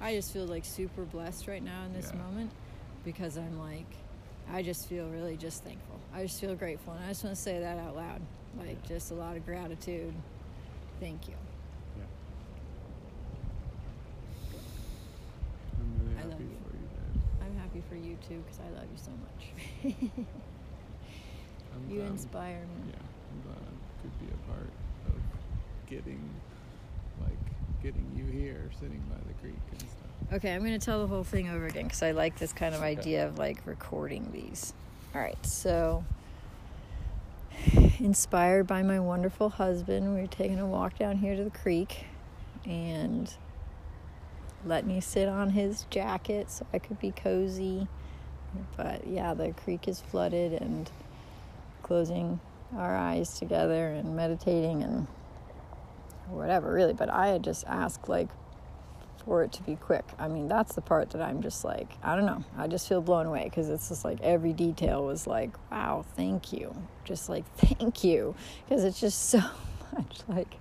I just feel like super blessed right now in this Yeah. moment because I'm like, I just feel really just thankful. I just feel grateful. And I just want to say that out loud. Like, just a lot of gratitude. Thank you. Yeah. I'm really I love happy you. for you, Dad. I'm happy for you too because I love you so much. You glad- inspire me. Yeah, I'm glad I could be a part of getting, like, getting you here, sitting by the creek and stuff. Okay, I'm going to tell the whole thing over again because I like this kind of idea of like recording these. All right, so inspired by my wonderful husband, we were taking a walk down here to the creek and let me sit on his jacket so I could be cozy. But yeah, the creek is flooded and closing our eyes together and meditating and whatever, really. But I had just asked, like, for it to be quick. I mean, that's the part that I'm just like, I don't know. I just feel blown away because it's just like every detail was like, wow, thank you. Just like, thank you. Because it's just so much like,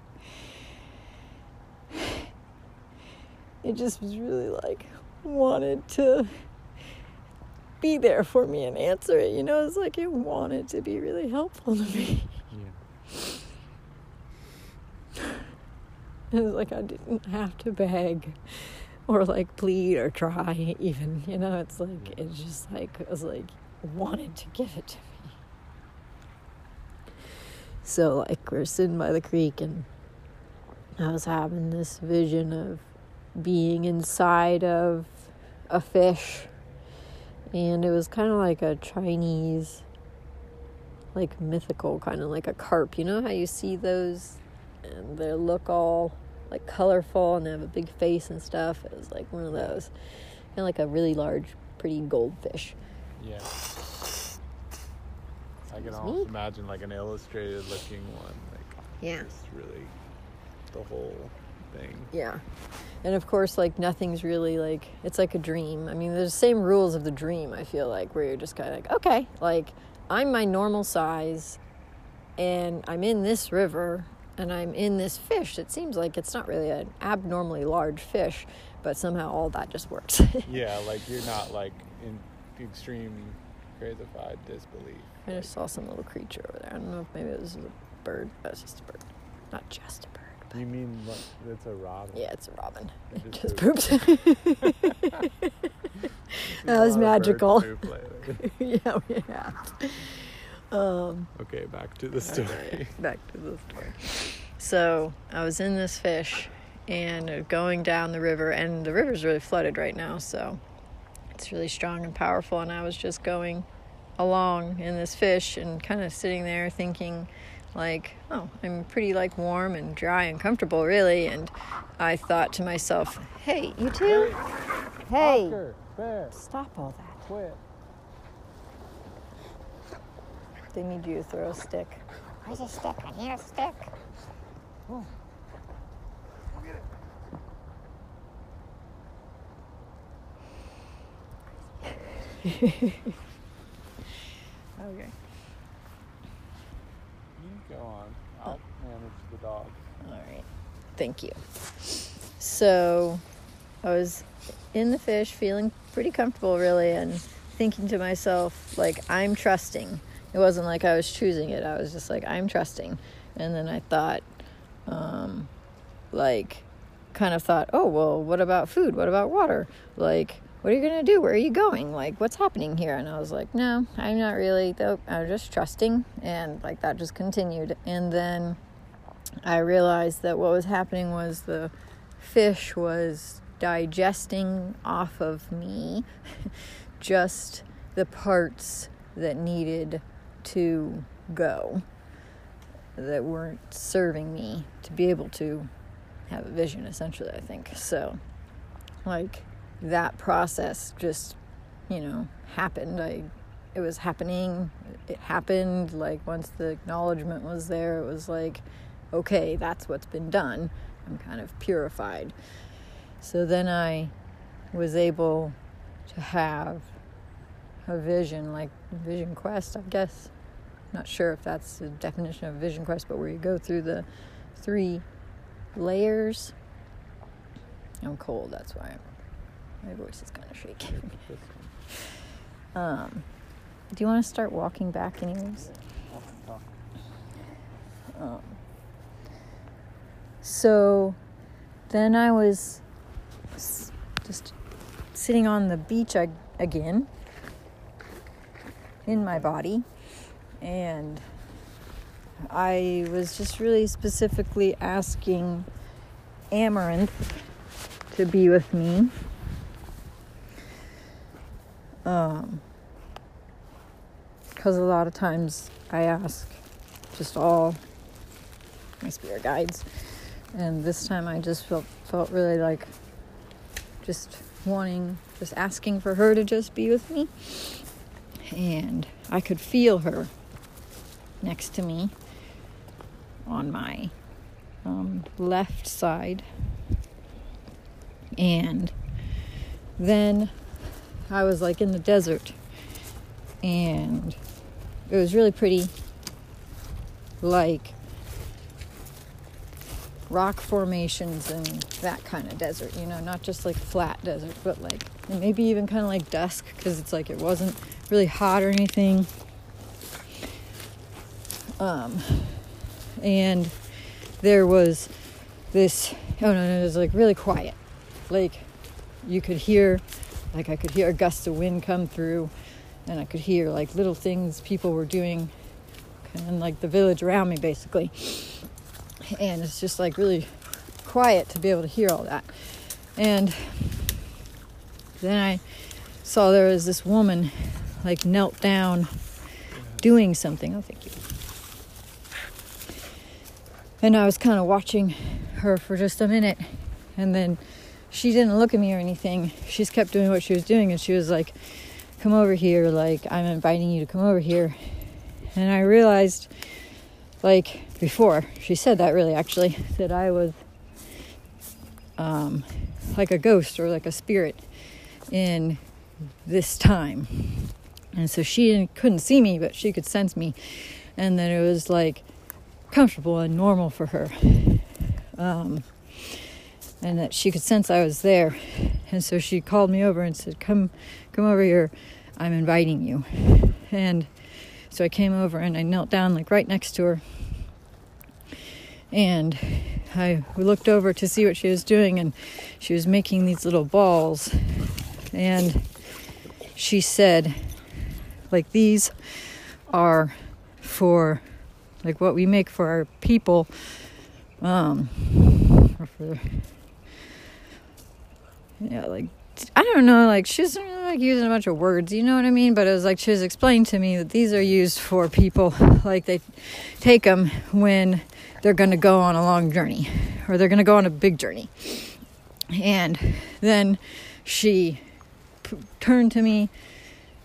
it just was really like, wanted to be there for me and answer it. You know, it's like it wanted to be really helpful to me. Yeah. It was like I didn't have to beg or like plead or try even. You know, it's like it's just like it was like wanted to give it to me. So like we're sitting by the creek and I was having this vision of being inside of a fish and it was kind of like a Chinese like mythical kind of like a carp. You know how you see those and they look all like colorful and they have a big face and stuff. It was like one of those, kind of like a really large, pretty goldfish. Yeah. I can almost me? imagine like an illustrated looking one, like Yeah. just really the whole thing. Yeah. And of course, like nothing's really like, it's like a dream. I mean, there's the same rules of the dream, I feel like, where you're just kind of like, okay, like I'm my normal size and I'm in this river and I'm in this fish. It seems like it's not really an abnormally large fish, but somehow all that just works. Yeah, like you're not like in extreme crazified disbelief. I just saw some little creature over there. I don't know if maybe it was a bird. That's just a bird. Not just a bird. You mean? It's a robin? yeah, it's a robin. It It just pooped. That was lot of birds magical. yeah, we have. Um, okay, back to the story. back to the story. So I was in this fish and going down the river, and the river's really flooded right now, so it's really strong and powerful. And I was just going along in this fish and kind of sitting there thinking, like, oh, I'm pretty like warm and dry and comfortable, really. And I thought to myself, hey, you too? Hey, Oscar, stop all that. quit. They need you to throw a stick. Where's a stick? I need a stick. We'll get it. Okay. You go on. Oh. I'll manage the dog. All right. Thank you. So I was in the fish, feeling pretty comfortable, really, and thinking to myself, like, I'm trusting. It wasn't like I was choosing it. I was just like, I'm trusting. And then I thought, um, like, kind of thought, oh, well, what about food? What about water? Like, what are you going to do? Where are you going? Like, what's happening here? And I was like, no, I'm not really, though. I'm just trusting. And, like, that just continued. And then I realized that what was happening was the fish was digesting off of me just the parts that needed to go that weren't serving me to be able to have a vision essentially i think. So like that process just you know happened. I it was happening. It happened. Like once the acknowledgement was there it was like okay that's what's been done. I'm kind of purified. So then i was able to have a vision like vision quest i guess not sure if that's the definition of vision quest but where you go through the three layers i'm cold that's why i'm My voice is kind of one. Um, do you want to start walking back, anyways? Um, so then I was just sitting on the beach again in my body, and I was just really specifically asking Amaranth to be with me. Um, because a lot of times I ask just all my spirit guides, and this time I just felt felt really like just wanting, just asking for her to just be with me, and I could feel her next to me on my um, left side, and then I was like in the desert, and it was really pretty like rock formations and that kind of desert you know not just like flat desert but like maybe even kind of like dusk because it's like it wasn't really hot or anything um and there was this oh no no it was like really quiet like you could hear like i could hear a gust of wind come through and I could hear like little things people were doing and like the village around me basically. And it's just like really quiet to be able to hear all that. And then I saw there was this woman like knelt down doing something. Oh, thank you. And I was kind of watching her for just a minute and then she didn't look at me or anything. She just kept doing what she was doing and she was like come over here like i'm inviting you to come over here. And i realized like before she said that really actually that i was um, like a ghost or like a spirit in this time. And so she couldn't see me but she could sense me. And then it was like comfortable and normal for her. Um, and that she could sense i was there and so she called me over and said come come over here. I'm inviting you. And so i came over and i knelt down like right next to her. And i looked over to see what she was doing and she was making these little balls. And she said like these are for like what we make for our people um or for yeah like I don't know, like she's like using a bunch of words, you know what I mean? But it was like she was explaining to me that these are used for people, like they take them when they're going to go on a long journey or they're going to go on a big journey. And then she p- turned to me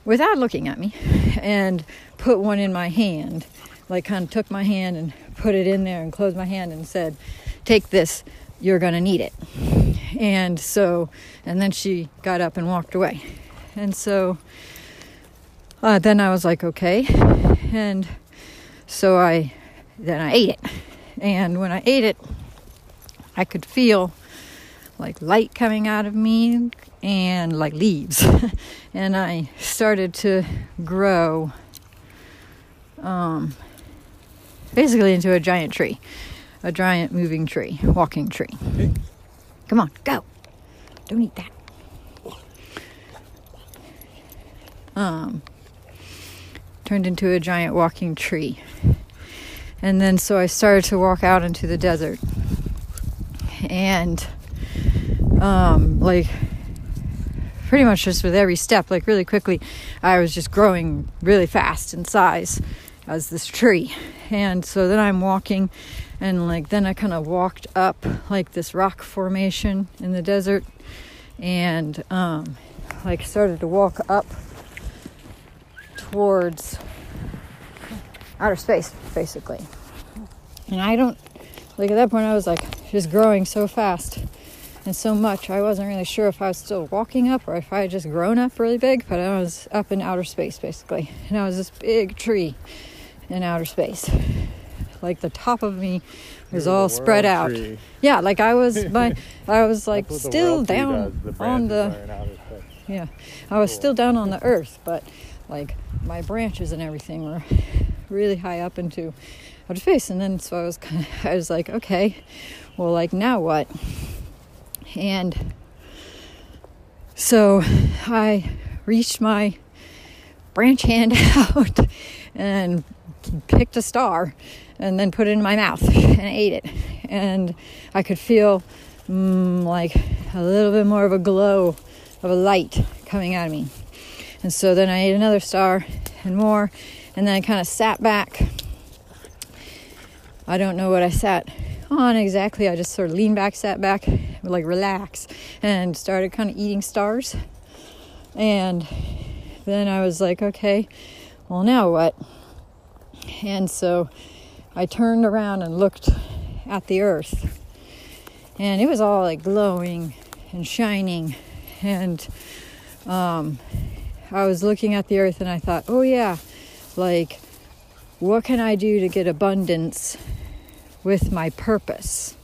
without looking at me and put one in my hand, like kind of took my hand and put it in there and closed my hand and said, Take this, you're going to need it. And so, and then she got up and walked away. And so uh, then I was like, okay. And so I, then I ate it. And when I ate it, I could feel like light coming out of me and like leaves. and I started to grow um, basically into a giant tree, a giant moving tree, walking tree. Okay. Come on, go. Don't eat that. Um, turned into a giant walking tree. And then so I started to walk out into the desert. And um, like pretty much just with every step, like really quickly, I was just growing really fast in size as this tree. And so then I'm walking and like then I kind of walked up like this rock formation in the desert and um, like started to walk up towards outer space basically. And I don't like at that point I was like just growing so fast and so much I wasn't really sure if I was still walking up or if I had just grown up really big but I was up in outer space basically. And I was this big tree in outer space like the top of me was You're all spread out. tree. Yeah, like I was my I was like That's what the still down does, the on the iron out its head. yeah. I was Cool. still down on the earth, but like my branches and everything were really high up into outer space. And then so I was kind of, I was like, okay, well, like now what? And so I reached my branch hand out and picked a star and then put it in my mouth and ate it. And I could feel mm, like a little bit more of a glow of a light coming out of me. And so then I ate another star and more, and then I kind of sat back. I don't know what I sat on exactly. I just sort of leaned back, sat back, like relax, and started kind of eating stars. And then I was like, okay, well, now what? And so I turned around and looked at the earth, and it was all like glowing and shining. And um, I was looking at the earth, and I thought, oh, yeah, like, what can I do to get abundance with my purpose?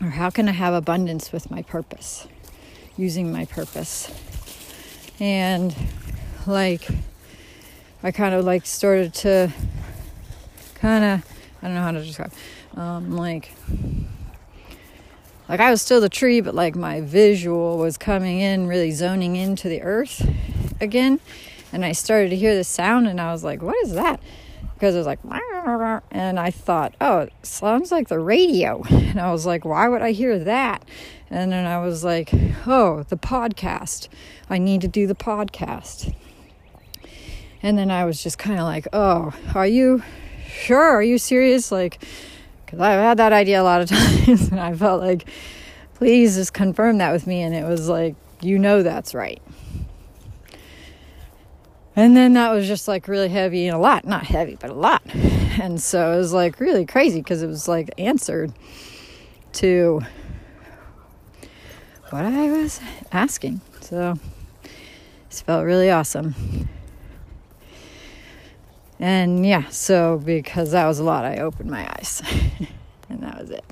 Or how can I have abundance with my purpose? Using my purpose. And like, I kind of like started to kind of, I don't know how to describe, um, like, like I was still the tree, but like my visual was coming in, really zoning into the earth again. And I started to hear the sound, and I was like, what is that? Because it was like, and I thought, oh, it sounds like the radio. And I was like, why would I hear that? And then I was like, oh, the podcast. I need to do the podcast. And then I was just kind of like, oh, are you sure? Are you serious? Like, because I've had that idea a lot of times, and I felt like, please just confirm that with me. And it was like, you know, that's right. And then that was just like really heavy and a lot, not heavy, but a lot. And so it was like really crazy because it was like answered to what I was asking. So this felt really awesome. And yeah, so because that was a lot, I opened my eyes. and that was it.